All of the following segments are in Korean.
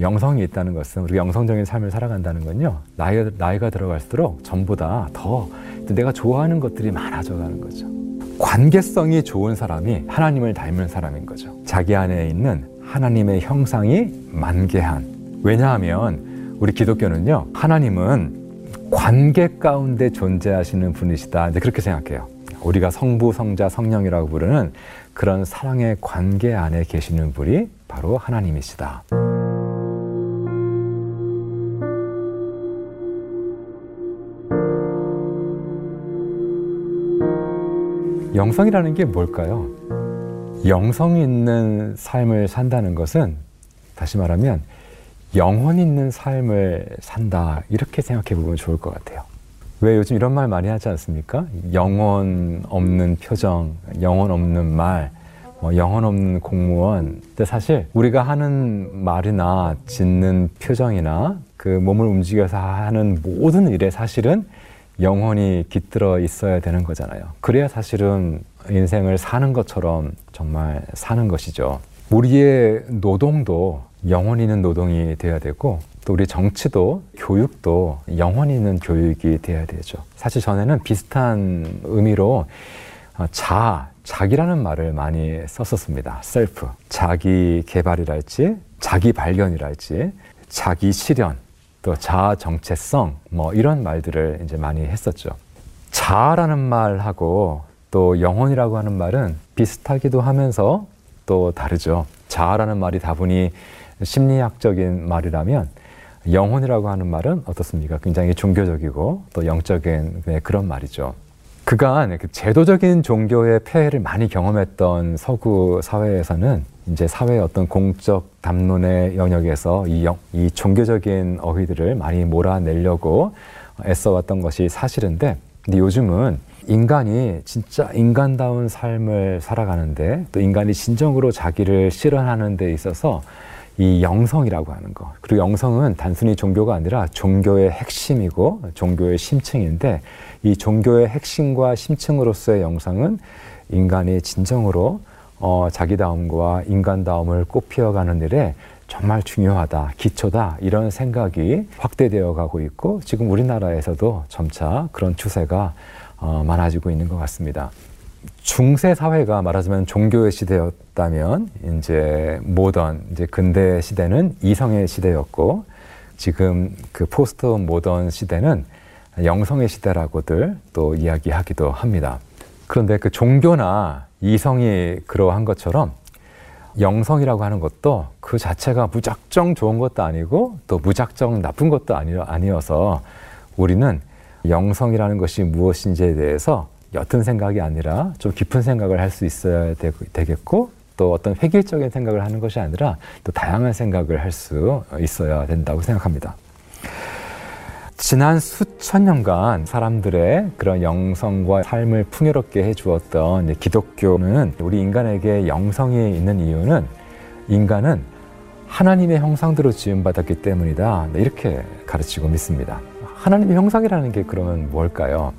영성이 있다는 것은 우리가 영성적인 삶을 살아간다는 건요. 나이, 나이가 들어갈수록 전보다 더 내가 좋아하는 것들이 많아져 가는 거죠. 관계성이 좋은 사람이 하나님을 닮은 사람인 거죠. 자기 안에 있는 하나님의 형상이 만개한. 왜냐하면 우리 기독교는요, 하나님은 관계 가운데 존재하시는 분이시다. 이제 그렇게 생각해요. 우리가 성부, 성자, 성령이라고 부르는 그런 사랑의 관계 안에 계시는 분이 바로 하나님이시다. 영성이라는 게 뭘까요? 영성 있는 삶을 산다는 것은 다시 말하면 영혼 있는 삶을 산다 이렇게 생각해 보면 좋을 것 같아요. 왜 요즘 이런 말 많이 하지 않습니까? 영혼 없는 표정, 영혼 없는 말, 뭐 영혼 없는 공무원. 근데 사실 우리가 하는 말이나 짓는 표정이나 그 몸을 움직여서 하는 모든 일에 사실은 영혼이 깃들어 있어야 되는 거잖아요. 그래야 사실은 인생을 사는 것처럼 정말 사는 것이죠. 우리의 노동도 영혼 있는 노동이 돼야 되고 또 우리 정치도 교육도 영혼 있는 교육이 돼야 되죠. 사실 전에는 비슷한 의미로 어, 자, 자기라는 말을 많이 썼었습니다. 셀프. 자기 개발이랄지, 자기 발견이랄지, 자기 실현, 또 자아 정체성, 뭐 이런 말들을 이제 많이 했었죠. 자아라는 말하고 또 영혼이라고 하는 말은 비슷하기도 하면서 또 다르죠. 자아라는 말이 다분히 심리학적인 말이라면 영혼이라고 하는 말은 어떻습니까? 굉장히 종교적이고 또 영적인 그런 말이죠. 그간 그 제도적인 종교의 폐해를 많이 경험했던 서구 사회에서는 이제 사회의 어떤 공적 담론의 영역에서 이, 영, 이 종교적인 어휘들을 많이 몰아내려고 애써왔던 것이 사실인데, 근데 요즘은 인간이 진짜 인간다운 삶을 살아가는데 또 인간이 진정으로 자기를 실현하는 데 있어서 이 영성이라고 하는 거. 그리고 영성은 단순히 종교가 아니라 종교의 핵심이고 종교의 심층인데 이 종교의 핵심과 심층으로서의 영성은 인간이 진정으로 어, 자기다움과 인간다움을 꽃피워가는 일에 정말 중요하다, 기초다, 이런 생각이 확대되어 가고 있고 지금 우리나라에서도 점차 그런 추세가 어, 많아지고 있는 것 같습니다. 중세 사회가 말하자면 종교의 시대였 다면 이제 모던 이제 근대 시대는 이성의 시대였고 지금 그 포스트 모던 시대는 영성의 시대라고들 또 이야기하기도 합니다. 그런데 그 종교나 이성이 그러한 것처럼 영성이라고 하는 것도 그 자체가 무작정 좋은 것도 아니고 또 무작정 나쁜 것도 아니어서 우리는 영성이라는 것이 무엇인지에 대해서 옅은 생각이 아니라 좀 깊은 생각을 할 수 있어야 되 겠고 또 어떤 획일적인 생각을 하는 것이 아니라 또 다양한 생각을 할 수 있어야 된다고 생각합니다. 지난 수천 년간 사람들의 그런 영성과 삶을 풍요롭게 해주었던 기독교는 우리 인간에게 영성이 있는 이유는 인간은 하나님의 형상대로 지음받았기 때문이다. 네, 이렇게 가르치고 믿습니다. 하나님의 형상이라는 게 그러면 뭘까요?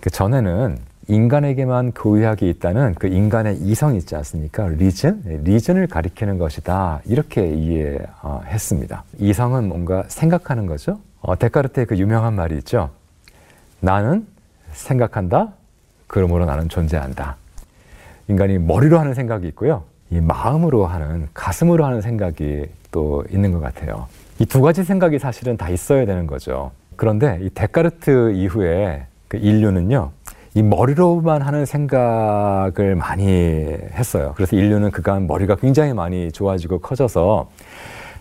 그 전에는 인간에게만 고유하게 있다는 그 인간의 이성이 있지 않습니까? 리즌? 네, 리즌을 가리키는 것이다. 이렇게 이해했습니다. 이성은 뭔가 생각하는 거죠. 어, 데카르트의 그 유명한 말이 있죠. 나는 생각한다. 그러므로 나는 존재한다. 인간이 머리로 하는 생각이 있고요. 이 마음으로 하는, 가슴으로 하는 생각이 또 있는 것 같아요. 이 두 가지 생각이 사실은 다 있어야 되는 거죠. 그런데 이 데카르트 이후에 그 인류는요, 이 머리로만 하는 생각을 많이 했어요. 그래서 인류는 그간 머리가 굉장히 많이 좋아지고 커져서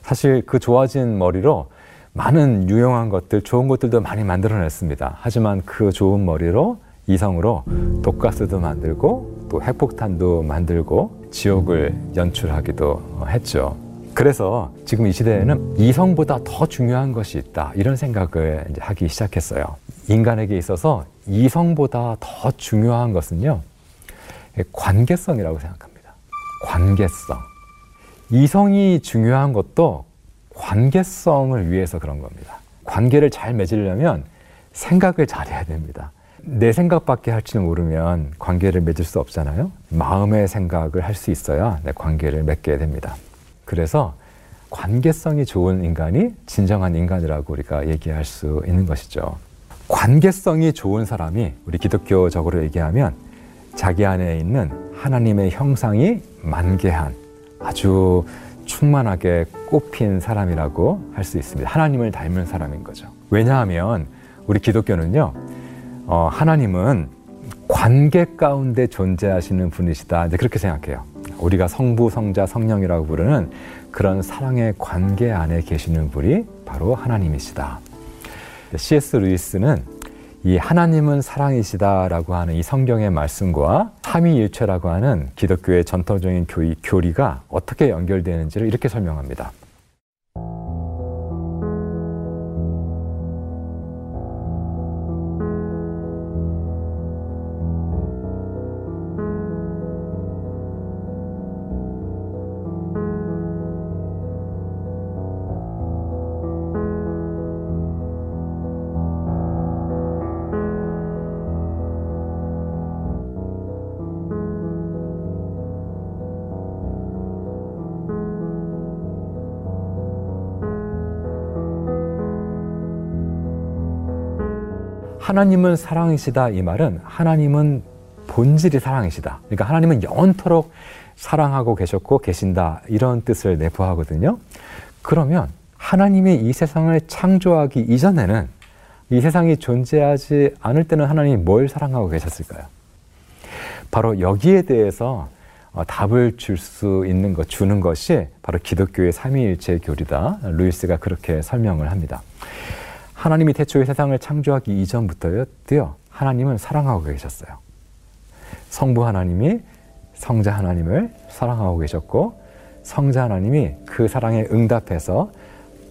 사실 그 좋아진 머리로 많은 유용한 것들, 좋은 것들도 많이 만들어냈습니다. 하지만 그 좋은 머리로 이성으로 독가스도 만들고 또 핵폭탄도 만들고 지옥을 연출하기도 했죠. 그래서 지금 이 시대에는 이성보다 더 중요한 것이 있다. 이런 생각을 하기 시작했어요. 인간에게 있어서 이성보다 더 중요한 것은요, 관계성이라고 생각합니다. 관계성. 이성이 중요한 것도 관계성을 위해서 그런 겁니다. 관계를 잘 맺으려면 생각을 잘해야 됩니다. 내 생각밖에 할지는 모르면 관계를 맺을 수 없잖아요. 마음의 생각을 할 수 있어야 내 관계를 맺게 됩니다. 그래서 관계성이 좋은 인간이 진정한 인간이라고 우리가 얘기할 수 있는 것이죠. 관계성이 좋은 사람이 우리 기독교적으로 얘기하면 자기 안에 있는 하나님의 형상이 만개한 아주 충만하게 꽃핀 사람이라고 할 수 있습니다. 하나님을 닮은 사람인 거죠. 왜냐하면 우리 기독교는요, 어, 하나님은 관계 가운데 존재하시는 분이시다. 이제 그렇게 생각해요. 우리가 성부, 성자, 성령이라고 부르는 그런 사랑의 관계 안에 계시는 분이 바로 하나님이시다. C.S. 루이스는 이 하나님은 사랑이시다라고 하는 이 성경의 말씀과 삼위일체라고 하는 기독교의 전통적인 교리, 교리가 어떻게 연결되는지를 이렇게 설명합니다. 하나님은 사랑이시다 이 말은 하나님은 본질이 사랑이시다. 그러니까 하나님은 영원토록 사랑하고 계셨고 계신다 이런 뜻을 내포하거든요. 그러면 하나님이 이 세상을 창조하기 이전에는 이 세상이 존재하지 않을 때는 하나님이 뭘 사랑하고 계셨을까요? 바로 여기에 대해서 어, 답을 줄 수 있는 것, 주는 것이 바로 기독교의 삼위일체 교리다. 루이스가 그렇게 설명을 합니다. 하나님이 태초에 세상을 창조하기 이전부터요, 하나님은 사랑하고 계셨어요. 성부 하나님이 성자 하나님을 사랑하고 계셨고, 성자 하나님이 그 사랑에 응답해서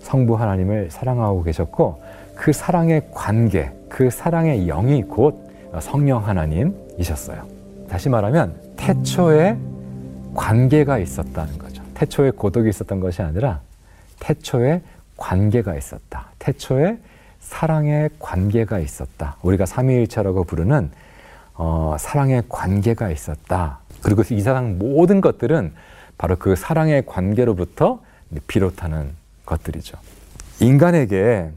성부 하나님을 사랑하고 계셨고, 그 사랑의 관계, 그 사랑의 영이 곧 성령 하나님이셨어요. 다시 말하면, 태초에 관계가 있었다는 거죠. 태초에 고독이 있었던 것이 아니라, 태초에 관계가 있었다. 태초에 사랑의 관계가 있었다. 우리가 삼위일체라고 부르는 어, 사랑의 관계가 있었다. 그리고 이 세상 모든 것들은 바로 그 사랑의 관계로부터 비롯하는 것들이죠. 인간에게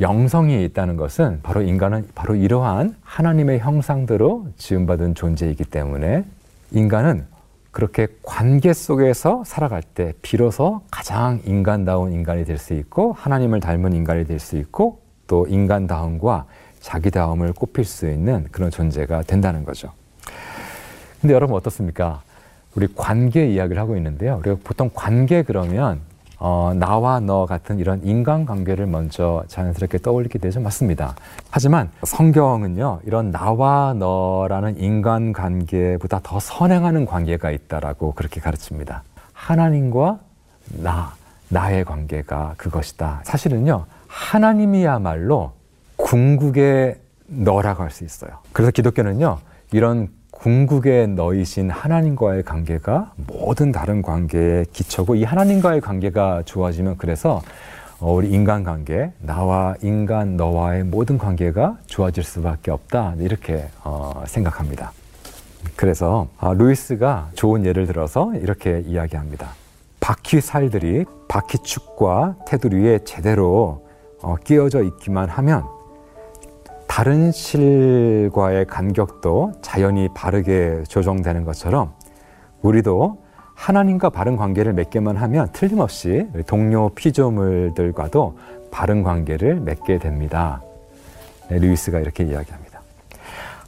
영성이 있다는 것은 바로 인간은 바로 이러한 하나님의 형상대로 지음받은 존재이기 때문에 인간은 그렇게 관계 속에서 살아갈 때 비로소 가장 인간다운 인간이 될 수 있고 하나님을 닮은 인간이 될 수 있고 또 인간다움과 자기다움을 꼽힐 수 있는 그런 존재가 된다는 거죠. 근데 여러분 어떻습니까? 우리 관계 이야기를 하고 있는데요. 우리가 보통 관계 그러면 어, 나와 너 같은 이런 인간관계를 먼저 자연스럽게 떠올리게 되죠. 맞습니다. 하지만 성경은요, 이런 나와 너라는 인간관계보다 더 선행하는 관계가 있다라고 그렇게 가르칩니다. 하나님과 나, 나의 관계가 그것이다. 사실은요, 하나님이야말로 궁극의 너라고 할 수 있어요. 그래서 기독교는요, 이런 궁극의 너이신 하나님과의 관계가 모든 다른 관계의 기초고 이 하나님과의 관계가 좋아지면 그래서 어, 우리 인간 관계, 나와 인간 너와의 모든 관계가 좋아질 수밖에 없다 이렇게 어, 생각합니다. 그래서 아, 루이스가 좋은 예를 들어서 이렇게 이야기합니다. 바퀴 살들이 바퀴축과 테두리 위에 제대로 어, 끼어져 있기만 하면 다른 실과의 간격도 자연히 바르게 조정되는 것처럼 우리도 하나님과 바른 관계를 맺게만 하면 틀림없이 동료 피조물들과도 바른 관계를 맺게 됩니다. 네, 루이스가 이렇게 이야기합니다.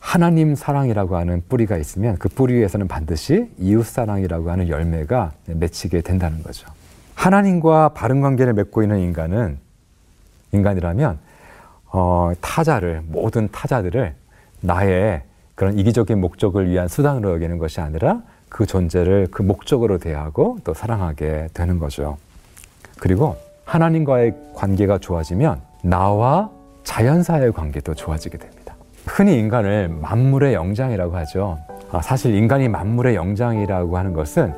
하나님 사랑이라고 하는 뿌리가 있으면 그 뿌리 위에서는 반드시 이웃 사랑이라고 하는 열매가 맺히게 된다는 거죠. 하나님과 바른 관계를 맺고 있는 인간은 인간이라면 어, 타자를 모든 타자들을 나의 그런 이기적인 목적을 위한 수단으로 여기는 것이 아니라 그 존재를 그 목적으로 대하고 또 사랑하게 되는 거죠. 그리고 하나님과의 관계가 좋아지면 나와 자연사의 관계도 좋아지게 됩니다. 흔히 인간을 만물의 영장이라고 하죠. 아, 사실 인간이 만물의 영장이라고 하는 것은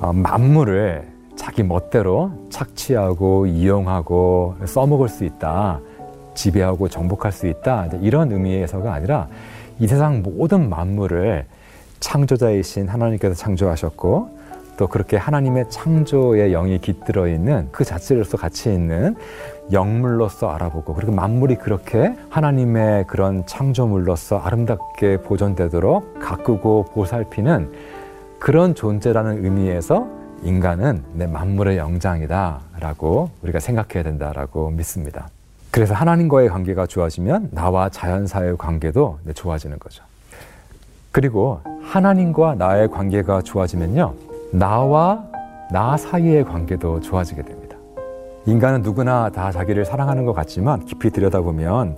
어, 만물을 자기 멋대로 착취하고 이용하고 써먹을 수 있다. 지배하고 정복할 수 있다. 이런 의미에서가 아니라 이 세상 모든 만물을 창조자이신 하나님께서 창조하셨고 또 그렇게 하나님의 창조의 영이 깃들어 있는 그 자체로서 가치 있는 영물로서 알아보고 그리고 만물이 그렇게 하나님의 그런 창조물로서 아름답게 보존되도록 가꾸고 보살피는 그런 존재라는 의미에서 인간은 내 만물의 영장이다라고 우리가 생각해야 된다라고 믿습니다. 그래서 하나님과의 관계가 좋아지면 나와 자연사의 관계도 좋아지는 거죠. 그리고 하나님과 나의 관계가 좋아지면요. 나와 나 사이의 관계도 좋아지게 됩니다. 인간은 누구나 다 자기를 사랑하는 것 같지만 깊이 들여다보면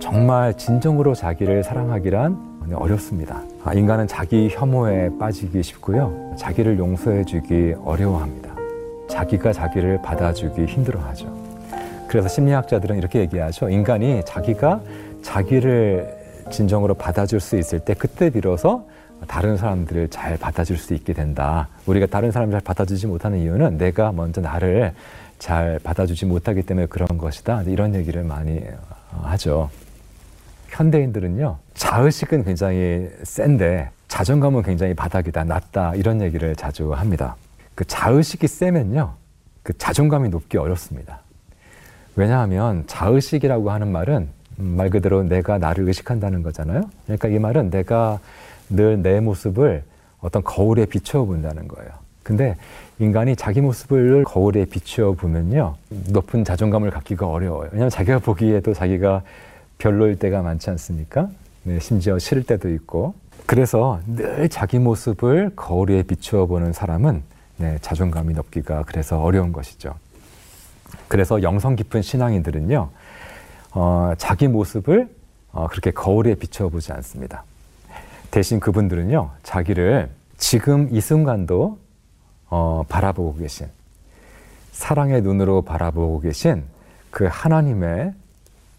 정말 진정으로 자기를 사랑하기란 어렵습니다. 아, 인간은 자기 혐오에 빠지기 쉽고요. 자기를 용서해주기 어려워합니다. 자기가 자기를 받아주기 힘들어하죠. 그래서 심리학자들은 이렇게 얘기하죠. 인간이 자기가 자기를 진정으로 받아줄 수 있을 때 그때 비로소 다른 사람들을 잘 받아줄 수 있게 된다. 우리가 다른 사람을 잘 받아주지 못하는 이유는 내가 먼저 나를 잘 받아주지 못하기 때문에 그런 것이다. 이런 얘기를 많이 하죠. 현대인들은요, 자의식은 굉장히 센데 자존감은 굉장히 바닥이다, 낮다, 이런 얘기를 자주 합니다. 그 자의식이 세면요, 그 자존감이 높기 어렵습니다. 왜냐하면 자의식이라고 하는 말은 말 그대로 내가 나를 의식한다는 거잖아요. 그러니까 이 말은 내가 늘 내 모습을 어떤 거울에 비추어 본다는 거예요. 근데 인간이 자기 모습을 거울에 비추어 보면요. 높은 자존감을 갖기가 어려워요. 왜냐하면 자기가 보기에도 자기가 별로일 때가 많지 않습니까? 네, 심지어 싫을 때도 있고. 그래서 늘 자기 모습을 거울에 비추어 보는 사람은 네, 자존감이 높기가 그래서 어려운 것이죠. 그래서 영성 깊은 신앙인들은요, 어, 자기 모습을 어, 그렇게 거울에 비추어 보지 않습니다. 대신 그분들은요, 자기를 지금 이 순간도 어, 바라보고 계신, 사랑의 눈으로 바라보고 계신 그 하나님의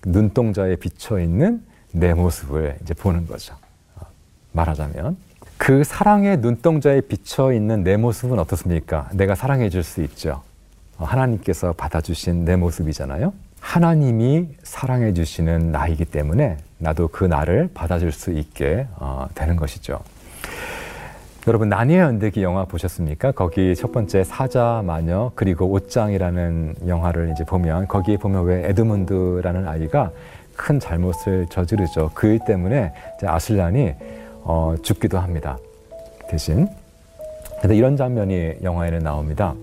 눈동자에 비쳐 있는 내 모습을 이제 보는 거죠. 어, 말하자면 그 사랑의 눈동자에 비쳐 있는 내 모습은 어떻습니까? 내가 사랑해 줄 수 있죠. 어, 하나님께서 받아주신 내 모습이잖아요. 하나님이 사랑해 주시는 나이기 때문에 나도 그 나를 받아줄 수 있게 어, 되는 것이죠. 여러분 나니의 연대기 영화 보셨습니까? 거기 첫 번째 사자 마녀 그리고 옷장이라는 영화를 이제 보면 거기에 보면 왜 에드문드라는 아이가 큰 잘못을 저지르죠. 그 일 때문에 아슬란이 어, 죽기도 합니다. 대신 그래서 이런 장면이 영화에는 나옵니다.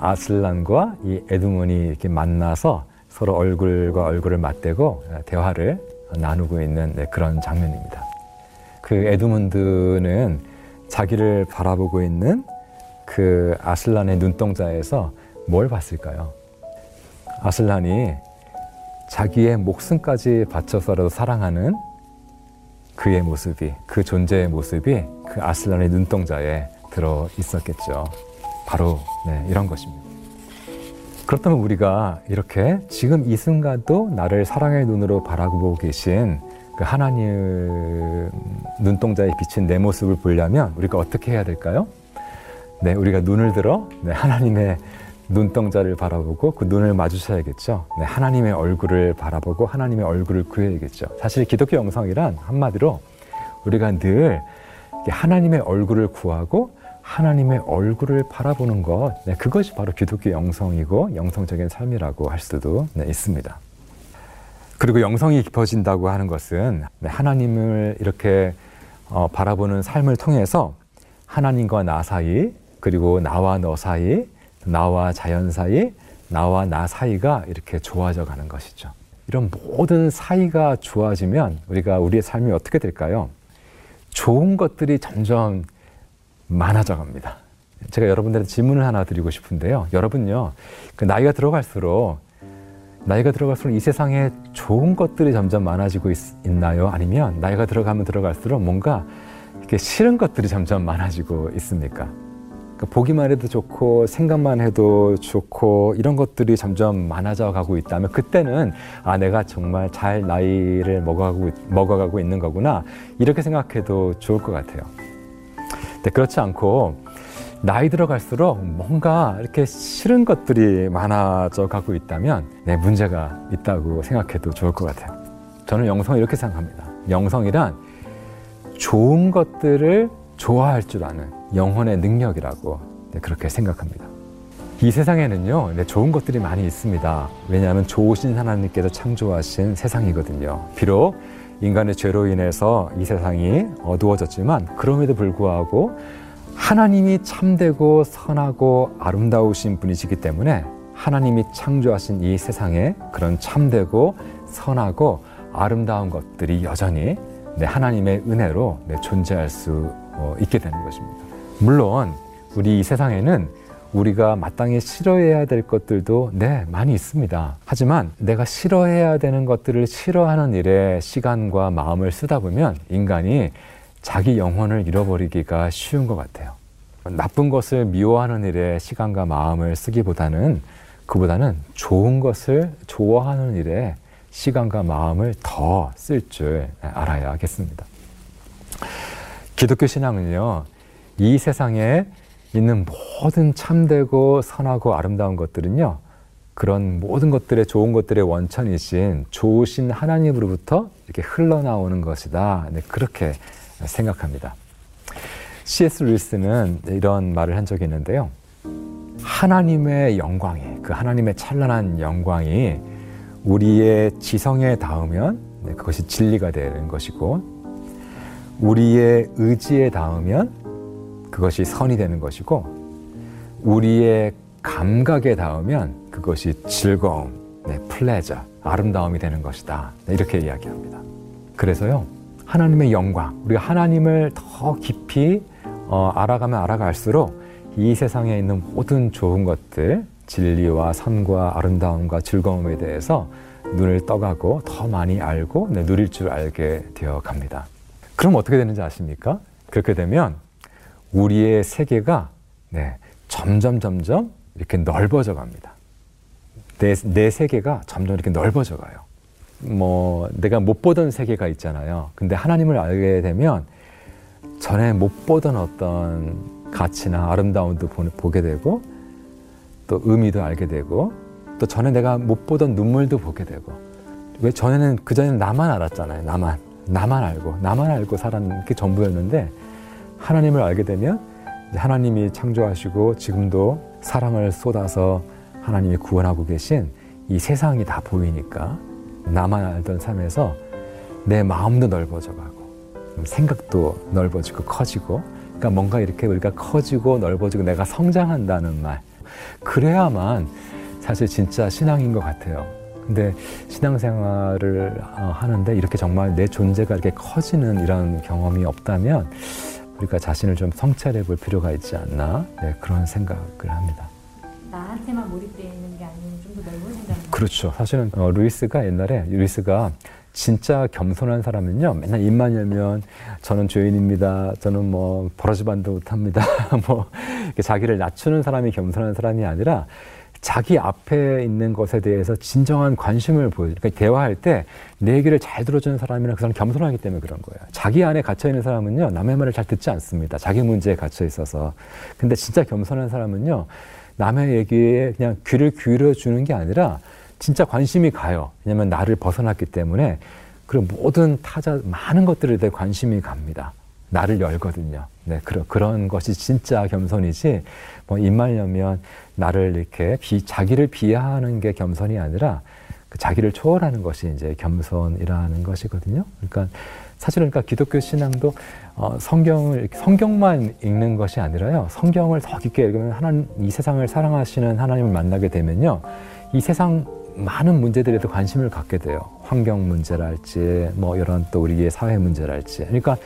아슬란과 이 에드문이 이렇게 만나서 서로 얼굴과 얼굴을 맞대고 대화를 나누고 있는 네, 그런 장면입니다. 그 에드문드는 자기를 바라보고 있는 그 아슬란의 눈동자에서 뭘 봤을까요? 아슬란이 자기의 목숨까지 바쳐서라도 사랑하는 그의 모습이, 그 존재의 모습이 그 아슬란의 눈동자에 들어 있었겠죠. 바로 네, 이런 것입니다. 그렇다면 우리가 이렇게 지금 이 순간도 나를 사랑의 눈으로 바라보고 계신 그 하나님 눈동자에 비친 내 모습을 보려면 우리가 어떻게 해야 될까요? 네, 우리가 눈을 들어 네, 하나님의 눈동자를 바라보고 그 눈을 마주쳐야겠죠. 네, 하나님의 얼굴을 바라보고 하나님의 얼굴을 구해야겠죠. 사실 기독교 영성이란 한마디로 우리가 늘 하나님의 얼굴을 구하고 하나님의 얼굴을 바라보는 것, 네, 그것이 바로 기독교 영성이고 영성적인 삶이라고 할 수도 네, 있습니다. 그리고 영성이 깊어진다고 하는 것은 하나님을 이렇게 어, 바라보는 삶을 통해서 하나님과 나 사이, 그리고 나와 너 사이, 나와 자연 사이, 나와 나 사이가 이렇게 좋아져 가는 것이죠. 이런 모든 사이가 좋아지면 우리가 우리의 삶이 어떻게 될까요? 좋은 것들이 점점 많아져 갑니다. 제가 여러분들한테 질문을 하나 드리고 싶은데요. 여러분요, 그 나이가 들어갈수록 나이가 들어갈수록 이 세상에 좋은 것들이 점점 많아지고 있, 나요 아니면 나이가 들어가면 들어갈수록 뭔가 이렇게 싫은 것들이 점점 많아지고 있습니까? 그러니까 보기만 해도 좋고 생각만 해도 좋고 이런 것들이 점점 많아져 가고 있다면 그때는 아 내가 정말 잘 나이를 먹어가고 먹어가고 있는 거구나 이렇게 생각해도 좋을 것 같아요. 근데 그렇지 않고 나이 들어갈수록 뭔가 이렇게 싫은 것들이 많아져 가고 있다면 네, 문제가 있다고 생각해도 좋을 것 같아요. 저는 영성 이렇게 생각합니다. 영성이란 좋은 것들을 좋아할 줄 아는 영혼의 능력이라고 네, 그렇게 생각합니다. 이 세상에는요, 네, 좋은 것들이 많이 있습니다. 왜냐하면 좋으신 하나님께서 창조하신 세상이거든요. 비록 인간의 죄로 인해서 이 세상이 어두워졌지만 그럼에도 불구하고 하나님이 참되고 선하고 아름다우신 분이시기 때문에 하나님이 창조하신 이 세상에 그런 참되고 선하고 아름다운 것들이 여전히 네, 하나님의 은혜로 네, 존재할 수 어, 있게 되는 것입니다. 물론 우리 이 세상에는 우리가 마땅히 싫어해야 될 것들도 네, 많이 있습니다. 하지만 내가 싫어해야 되는 것들을 싫어하는 일에 시간과 마음을 쓰다 보면 인간이 자기 영혼을 잃어버리기가 쉬운 것 같아요. 나쁜 것을 미워하는 일에 시간과 마음을 쓰기보다는 그보다는 좋은 것을 좋아하는 일에 시간과 마음을 더 쓸 줄 알아야겠습니다. 기독교 신앙은요, 이 세상에 있는 모든 참되고 선하고 아름다운 것들은요, 그런 모든 것들의 좋은 것들의 원천이신 좋으신 하나님으로부터 이렇게 흘러나오는 것이다. 네, 그렇게 생각합니다. C.S. 루이스는 이런 말을 한 적이 있는데요. 하나님의 영광이, 그 하나님의 찬란한 영광이 우리의 지성에 닿으면 네, 그것이 진리가 되는 것이고, 우리의 의지에 닿으면 그것이 선이 되는 것이고, 우리의 감각에 닿으면 그것이 즐거움, 네, 플레저, 아름다움이 되는 것이다. 네, 이렇게 이야기합니다. 그래서요, 하나님의 영광, 우리가 하나님을 더 깊이 어, 알아가면 알아갈수록 이 세상에 있는 모든 좋은 것들, 진리와 선과 아름다움과 즐거움에 대해서 눈을 떠가고 더 많이 알고 네, 누릴 줄 알게 되어 갑니다. 그럼 어떻게 되는지 아십니까? 그렇게 되면 우리의 세계가 네, 점점 점점 이렇게 넓어져 갑니다. 내, 내 세계가 점점 이렇게 넓어져 가요. 뭐 내가 못 보던 세계가 있잖아요. 근데 하나님을 알게 되면 전에 못 보던 어떤 가치나 아름다움도 보게 되고 또 의미도 알게 되고 또 전에 내가 못 보던 눈물도 보게 되고 왜 전에는 그 전에는 나만 알았잖아요. 나만 나만 알고 나만 알고 살았는 게 전부였는데 하나님을 알게 되면 하나님이 창조하시고 지금도 사랑을 쏟아서 하나님이 구원하고 계신 이 세상이 다 보이니까 나만 알던 삶에서 내 마음도 넓어져 가고 생각도 넓어지고 커지고 그러니까 뭔가 이렇게 우리가 커지고 넓어지고 내가 성장한다는 말 그래야만 사실 진짜 신앙인 것 같아요. 근데 신앙생활을 어, 하는데 이렇게 정말 내 존재가 이렇게 커지는 이런 경험이 없다면 우리가 자신을 좀 성찰해 볼 필요가 있지 않나 네, 그런 생각을 합니다. 나한테만 몰입되어 있는 게 아니고 좀더 넓어진다는 그렇죠. 사실은 어, 루이스가 옛날에 루이스가 진짜 겸손한 사람은요 맨날 입만 열면 저는 죄인입니다 저는 뭐 버러지 반도 못합니다 뭐 자기를 낮추는 사람이 겸손한 사람이 아니라 자기 앞에 있는 것에 대해서 진정한 관심을 보여. 그러니까 대화할 때 내 얘기를 잘 들어주는 사람이랑 그 사람 겸손하기 때문에 그런 거예요. 자기 안에 갇혀 있는 사람은요 남의 말을 잘 듣지 않습니다. 자기 문제에 갇혀 있어서. 근데 진짜 겸손한 사람은요 남의 얘기에 그냥 귀를 기울여 주는 게 아니라 진짜 관심이 가요. 왜냐면 나를 벗어났기 때문에 그런 모든 타자 많은 것들에 대해 관심이 갑니다. 나를 열거든요. 네, 그런 그런 것이 진짜 겸손이지. 뭐 입만 열면 나를 이렇게 비, 자기를 비하하는 게 겸손이 아니라 그 자기를 초월하는 것이 이제 겸손이라는 것이거든요. 그러니까 사실은 그러니까 기독교 신앙도 어, 성경을 성경만 읽는 것이 아니라요. 성경을 더 깊게 읽으면 하나님 이 세상을 사랑하시는 하나님을 만나게 되면요. 이 세상 많은 문제들에도 관심을 갖게 돼요. 환경 문제랄지 뭐 이런 또 우리의 사회 문제랄지. 그러니까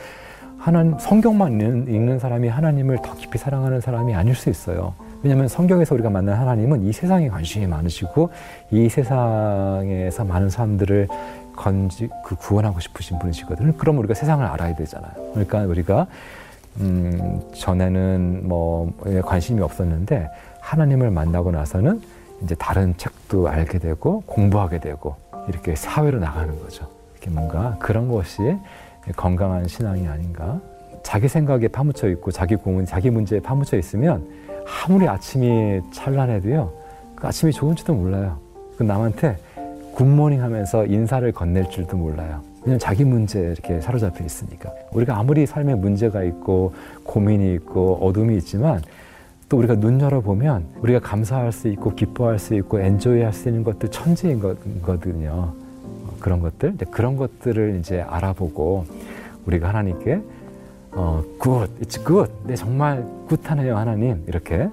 하나님 성경만 읽는, 사람이 하나님을 더 깊이 사랑하는 사람이 아닐 수 있어요. 왜냐하면 성경에서 우리가 만난 하나님은 이 세상에 관심이 많으시고 이 세상에서 많은 사람들을 건지 그 구원하고 싶으신 분이시거든요. 그럼 우리가 세상을 알아야 되잖아요. 그러니까 우리가 음, 전에는 뭐 관심이 없었는데 하나님을 만나고 나서는 이제 다른 책도 알게 되고 공부하게 되고 이렇게 사회로 나가는 거죠. 이렇게 뭔가 그런 것이 건강한 신앙이 아닌가. 자기 생각에 파묻혀 있고 자기 고문, 자기 문제에 파묻혀 있으면 아무리 아침이 찬란해도요. 그 아침이 좋은지도 몰라요. 그 남한테 굿모닝 하면서 인사를 건넬 줄도 몰라요. 왜냐면 자기 문제에 이렇게 사로잡혀 있으니까. 우리가 아무리 삶에 문제가 있고 고민이 있고 어둠이 있지만 또 우리가 눈 열어보면 우리가 감사할 수 있고 기뻐할 수 있고 엔조이 할 수 있는 것들 천지인 거거든요. 어, 그런 것들, 그런 것들을 이제 알아보고 우리가 하나님께 어, good. 네, 정말 굿하네요, 하나님. 이렇게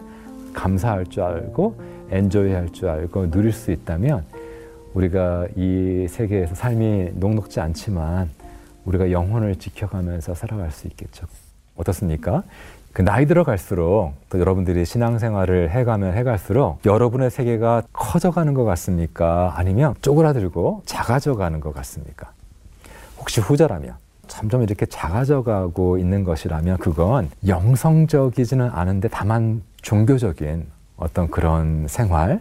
감사할 줄 알고 엔조이 할 줄 알고 누릴 수 있다면 우리가 이 세계에서 삶이 녹록지 않지만 우리가 영혼을 지켜가면서 살아갈 수 있겠죠. 어떻습니까? 그 나이 들어갈수록 또 여러분들이 신앙생활을 해가면 해갈수록 여러분의 세계가 커져가는 것 같습니까? 아니면 쪼그라들고 작아져가는 것 같습니까? 혹시 후자라면 점점 이렇게 작아져가고 있는 것이라면 그건 영성적이지는 않은데 다만 종교적인 어떤 그런 생활,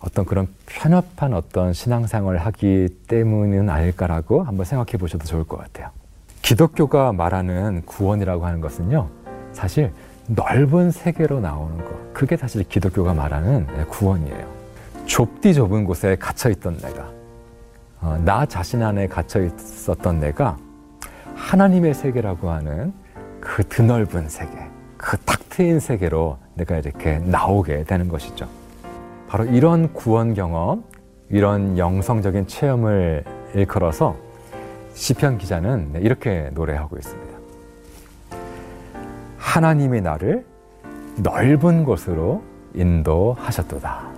어떤 그런 편협한 어떤 신앙생활을 하기 때문은 아닐까라고 한번 생각해 보셔도 좋을 것 같아요. 기독교가 말하는 구원이라고 하는 것은요, 사실 넓은 세계로 나오는 것. 그게 사실 기독교가 말하는 구원이에요. 좁디 좁은 곳에 갇혀 있던 내가, 어, 나 자신 안에 갇혀 있었던 내가 하나님의 세계라고 하는 그 드넓은 세계, 그 탁 트인 세계로 내가 이렇게 나오게 되는 것이죠. 바로 이런 구원 경험, 이런 영성적인 체험을 일컬어서 시편 기자는 이렇게 노래하고 있습니다. 하나님이 나를 넓은 곳으로 인도하셨도다.